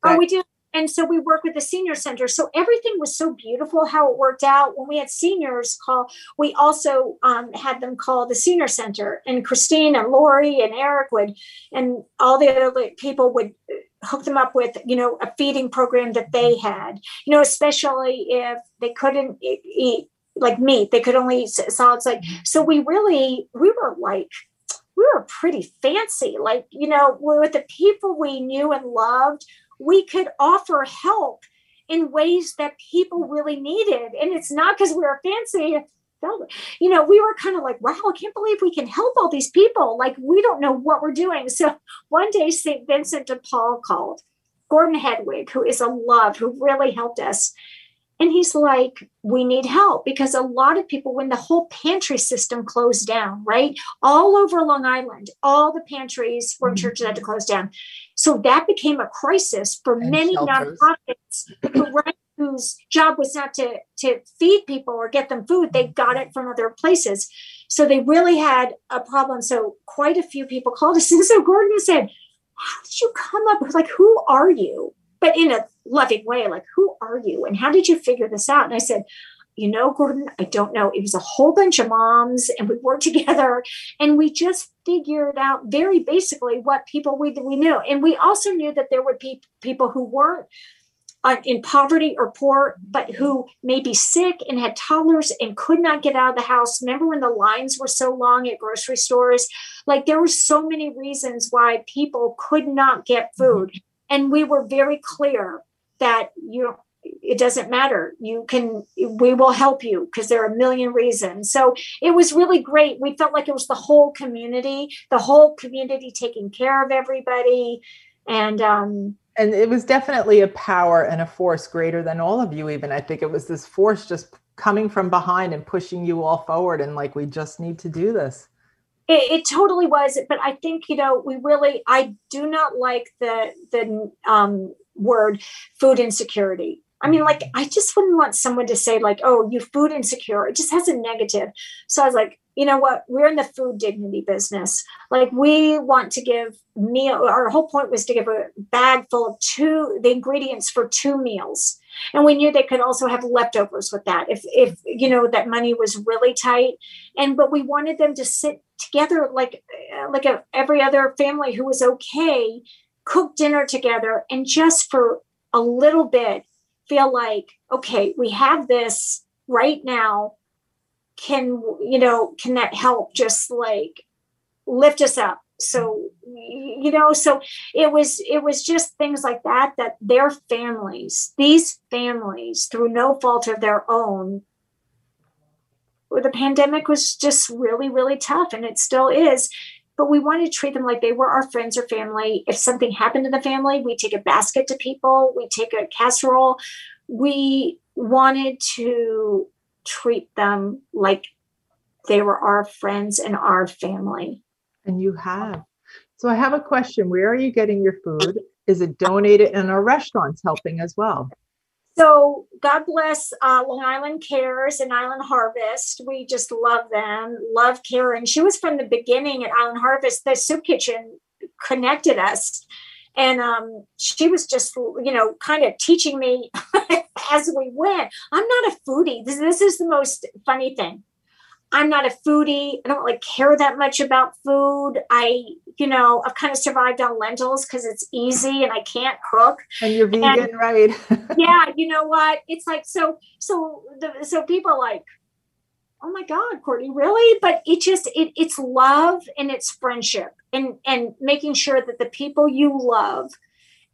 Oh, we do. And so we work with the senior center. So everything was so beautiful how it worked out. When we had seniors call, we also um, had them call the senior center. And Christine and Lori and Eric would, and all the other people would hook them up with, you know, a feeding program that they had, you know, especially if they couldn't eat like meat. They could only eat solids. Like so, we really we were like we were pretty fancy. Like you know, with the people we knew and loved, we could offer help in ways that people really needed. And it's not because we were fancy. You know, we were kind of like, wow, I can't believe we can help all these people. Like, we don't know what we're doing. So one day, St. Vincent de Paul called Gordon Hedwig, who is a love, who really helped us. And he's like, we need help because a lot of people, when the whole pantry system closed down, right? All over Long Island, all the pantries from mm-hmm. churches had to close down. So that became a crisis for and many shelters. nonprofits who, right, whose job was not to, to feed people or get them food. They got it from other places. So they really had a problem. So quite a few people called us. And so Gordon said, How did you come up with like, who are you? but in a loving way, like, who are you and how did you figure this out? And I said, you know, Gordon, I don't know. It was a whole bunch of moms, and we worked together, and we just figured out very basically what people we we knew, and we also knew that there would be people who weren't uh, in poverty or poor, but who may be sick and had toddlers and could not get out of the house. Remember when the lines were so long at grocery stores? Like there were so many reasons why people could not get food. Mm-hmm and we were very clear that you it doesn't matter. You can we will help you because there are a million reasons. So it was really great. We felt like it was the whole community the whole community taking care of everybody. And um and it was definitely a power and a force greater than all of you even. I think it was this force just coming from behind and pushing you all forward and like we just need to do this. It, it, totally was but i think you know we really i do not like the the um, word food insecurity. I mean like i just wouldn't want someone to say like oh you food insecure. It just has a negative. So i was like you know what? We're in the food dignity business. Like we want to give meal our whole point was to give a bag full of two the ingredients for two meals. And we knew they could also have leftovers with that if if you know that money was really tight. And but we wanted them to sit together like uh, like a, every other family who was okay cook dinner together and just for a little bit feel like okay we have this right now. Can you know can that help just like lift us up? So you know so it was it was just things like that that their families these families through no fault of their own the pandemic was just really really tough and it still is but we wanted to treat them like they were our friends or family if something happened to the family we take a basket to people we take a casserole we wanted to treat them like they were our friends and our family and you have. So I have a question. Where are you getting your food? Is it donated and are restaurants helping as well? So God bless uh, Long Island Cares and Island Harvest. We just love them. Love Karen. She was from the beginning at Island Harvest. The soup kitchen connected us. And um, she was just, you know, kind of teaching me as we went. I'm not a foodie. This, this is the most funny thing. I'm not a foodie. I don't like care that much about food. I, you know, I've kind of survived on lentils because it's easy and I can't cook. And you're vegan, and, right? yeah, you know what? It's like so. So the so people are like, oh my God, Courtney, really? But it just it it's love and it's friendship and and making sure that the people you love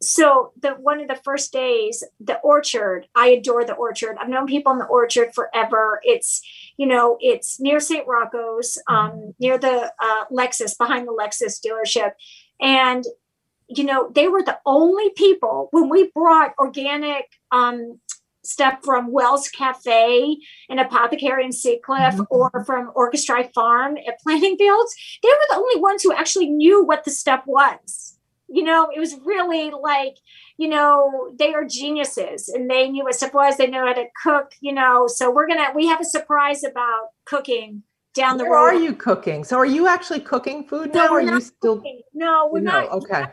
so the one of the first days the orchard i adore the orchard. I've known people in the orchard forever. It's you know it's near st rocco's um, near the uh, lexus behind the lexus dealership. And you know they were the only people when we brought organic um, stuff from Wells Cafe and Apothecary in Seacliff mm-hmm. or from Orkestai Farm at Planting Fields, they were the only ones who actually knew what the stuff was you know, it was really like, you know, they are geniuses and they knew what stuff was. They know how to cook, you know. So we're gonna we have a surprise about cooking down the Where road. are you cooking? So are you actually cooking food now? No, or are you still cooking. no, we're not okay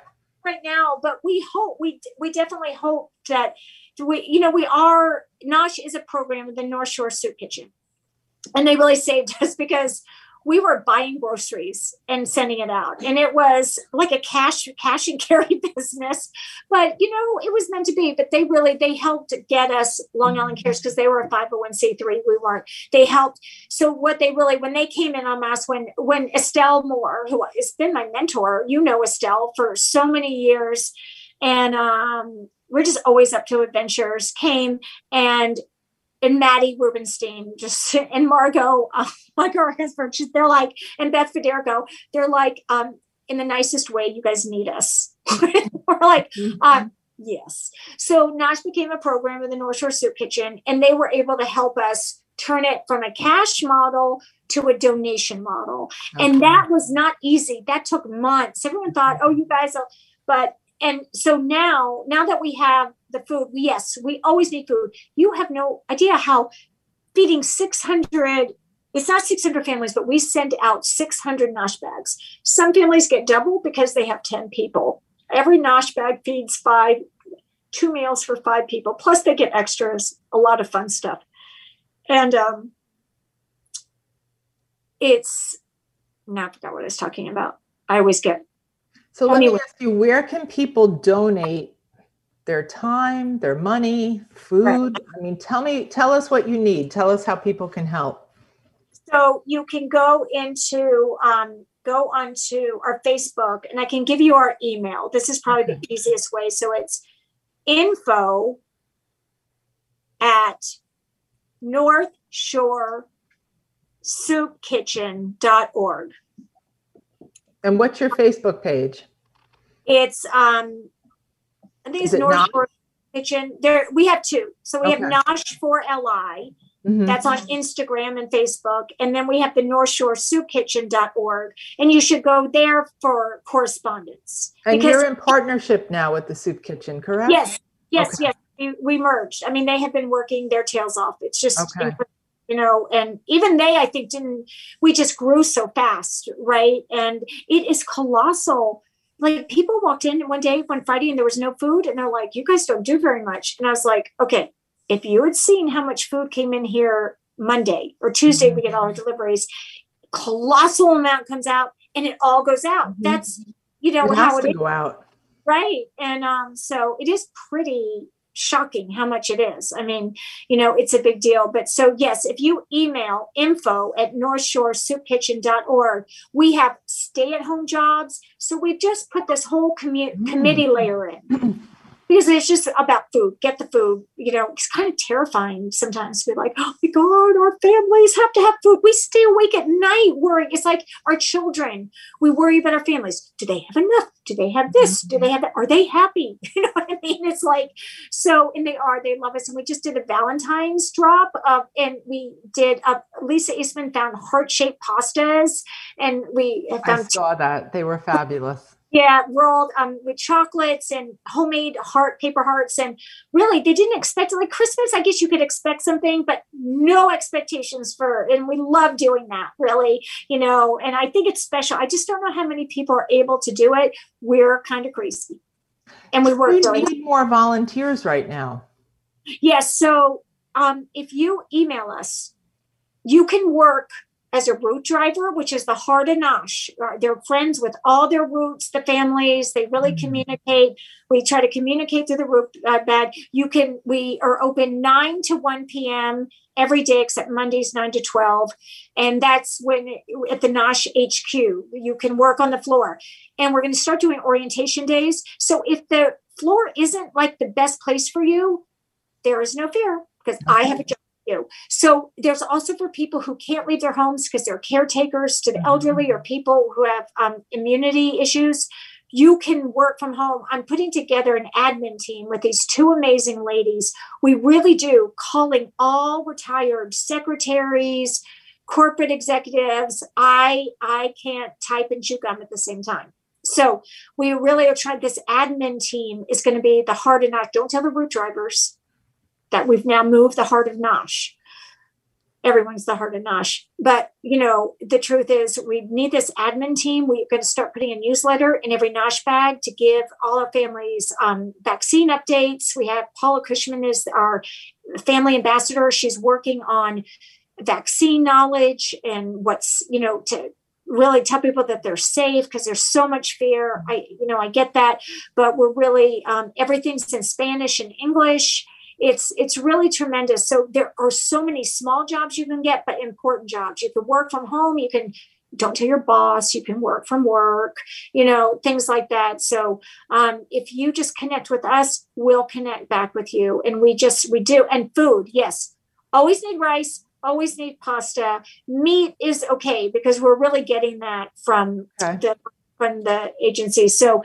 right now, but we hope we we definitely hope that we you know we are Nosh is a program of the North Shore Soup Kitchen. And they really saved us because we were buying groceries and sending it out. And it was like a cash cash and carry business. But you know it was meant to be but they really they helped get us long island cares because they were a 501c3 we weren't. They helped. So what they really when they came in on mass when when estelle moore who has been my mentor you know estelle for so many years and um we're just always up to adventures came and and Maddie Rubenstein, just and Margot, uh, our husband, they're like, and Beth Federico, they're like, um, in the nicest way, you guys need us. We're like, uh, yes. So Nosh became a program in the North Shore Soup Kitchen, and they were able to help us turn it from a cash model to a donation model. Okay. And that was not easy. That took months. Everyone thought, oh, you guys, will, but and so now, now that we have the food, yes, we always need food. You have no idea how feeding 600 it's not 600 families, but we send out 600 nosh bags. Some families get double because they have 10 people. Every nosh bag feeds five, two meals for five people. Plus, they get extras, a lot of fun stuff. And um, it's, now I forgot what I was talking about. I always get so let me ask you, where can people donate their time, their money, food? Right. I mean, tell me, tell us what you need. Tell us how people can help. So you can go into um, go onto our Facebook, and I can give you our email. This is probably okay. the easiest way. So it's info at North Shore soupkitchen.org. And what's your Facebook page? It's um I think it's North Nosh? Shore Kitchen. There we have two. So we okay. have Nosh for LI. Mm-hmm. That's on Instagram and Facebook. And then we have the North Shore Soup Kitchen.org. And you should go there for correspondence. And you're in partnership now with the Soup Kitchen, correct? Yes. Yes, okay. yes. We, we, merged. I mean, they have been working their tails off. It's just okay you know and even they i think didn't we just grew so fast right and it is colossal like people walked in one day one friday and there was no food and they're like you guys don't do very much and i was like okay if you had seen how much food came in here monday or tuesday mm-hmm. we get all our deliveries colossal amount comes out and it all goes out mm-hmm. that's you know it how it go out right and um so it is pretty shocking how much it is. I mean, you know, it's a big deal. But so, yes, if you email info at northshoresoupkitchen.org, we have stay at home jobs. So we've just put this whole commu- mm. committee layer in. because it's just about food. Get the food. You know, it's kind of terrifying sometimes to be like, oh my God, our families have to have food. We stay awake at night worrying. It's like our children. We worry about our families. Do they have enough? Do they have this? Do they mm-hmm. have that? Are they happy? You know what I mean? It's like, so, and they are, they love us. And we just did a Valentine's drop of, and we did, a, Lisa Eastman found heart shaped pastas. And we found. I saw that. They were fabulous. Yeah, rolled um, with chocolates and homemade heart paper hearts, and really they didn't expect it. Like Christmas, I guess you could expect something, but no expectations for. And we love doing that, really, you know. And I think it's special. I just don't know how many people are able to do it. We're kind of crazy, and we work. We really need more volunteers right now. Yes, so um, if you email us, you can work as a route driver, which is the heart of Nosh. Uh, they're friends with all their routes, the families. They really mm-hmm. communicate. We try to communicate through the root uh, bed. You can. We are open nine to one p.m. every day except Mondays nine to twelve, and that's when at the Nosh HQ you can work on the floor. And we're going to start doing orientation days. So if the floor isn't like the best place for you, there is no fear because I have a job you. So there's also for people who can't leave their homes because they're caretakers to the elderly or mm-hmm. people who have um, immunity issues. You can work from home. I'm putting together an admin team with these two amazing ladies. We really do calling all retired secretaries, corporate executives. I I can't type and chew gum at the same time. So we really are trying. This admin team is going to be the hard enough. Don't tell the route drivers that we've now moved the heart of Nosh. Everyone's the heart of Nosh. But, you know, the truth is we need this admin team. We're going to start putting a newsletter in every Nosh bag to give all our families um, vaccine updates. We have Paula Cushman is our family ambassador. She's working on vaccine knowledge and what's, you know, to really tell people that they're safe because there's so much fear. I, you know, I get that, but we're really, um, everything's in Spanish and English it's it's really tremendous. So there are so many small jobs you can get but important jobs. You can work from home. You can don't tell your boss. You can work from work you know things like that. So um, if you just connect with us we'll connect back with you. And we just we do. And food yes. Always need rice. Always need pasta. Meat is okay because we're really getting that from okay. the from the agency. So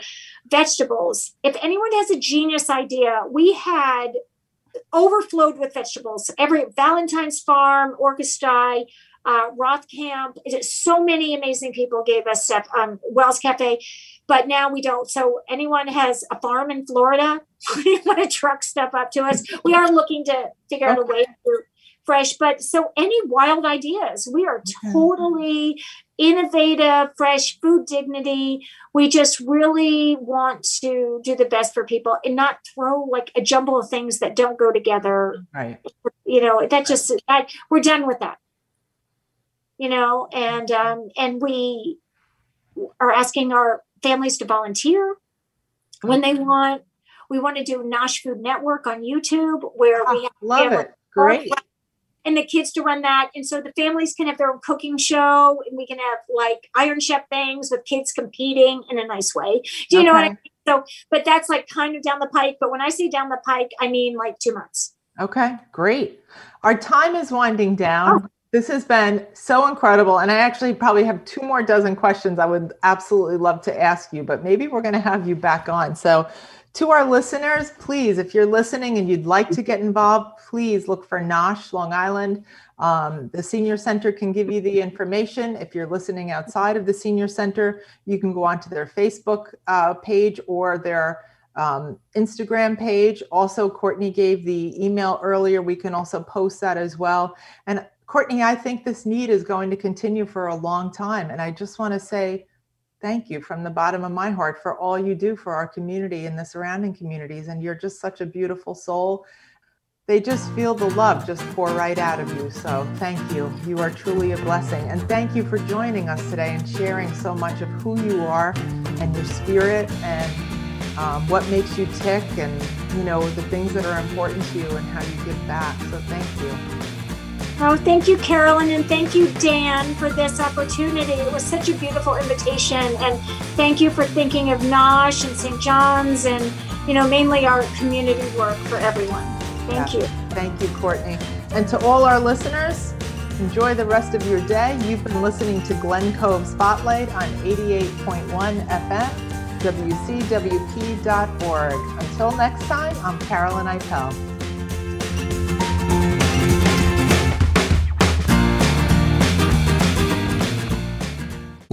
vegetables. If anyone has a genius idea we had overflowed with vegetables. Every Valentine's Farm, Orkestai, uh, Roth Camp, so many amazing people gave us stuff. Um, Wells Cafe, but now we don't. So anyone has a farm in Florida, you want to truck stuff up to us. We are looking to figure out a way to fresh. But so any wild ideas, we are totally innovative, fresh food dignity. We just really want to do the best for people and not throw like a jumble of things that don't go together. Right. You know, that just that we're done with that. You know, and um, and we are asking our families to volunteer when they want. We want to do Nosh Food Network on YouTube where oh, we have, love it. Great and the kids to run that. And so the families can have their own cooking show and we can have like Iron Chef things with kids competing in a nice way. Do you okay. know what I mean? So, but that's like kind of down the pike. But when I say down the pike, I mean like two months. Okay, great. Our time is winding down. Oh. This has been so incredible. And I actually probably have two more dozen questions I would absolutely love to ask you, but maybe we're going to have you back on. So, to our listeners, please, if you're listening and you'd like to get involved, please look for NOSH Long Island. Um, the Senior Center can give you the information. If you're listening outside of the Senior Center, you can go onto their Facebook uh, page or their um, Instagram page. Also, Courtney gave the email earlier. We can also post that as well. And Courtney, I think this need is going to continue for a long time. And I just want to say, thank you from the bottom of my heart for all you do for our community and the surrounding communities. And you're just such a beautiful soul. They just feel the love just pour right out of you. So thank you. You are truly a blessing. And thank you for joining us today and sharing so much of who you are and your spirit and um, what makes you tick and, you know, the things that are important to you and how you give back. So thank you. Oh, thank you, Carolyn, and thank you, Dan, for this opportunity. It was such a beautiful invitation, and thank you for thinking of Nosh and St. John's, and you know, mainly our community work for everyone. Thank yeah. you. Thank you, Courtney, and to all our listeners. Enjoy the rest of your day. You've been listening to Glen Cove Spotlight on 88.1 FM, WCWP.org. Until next time, I'm Carolyn Eitel.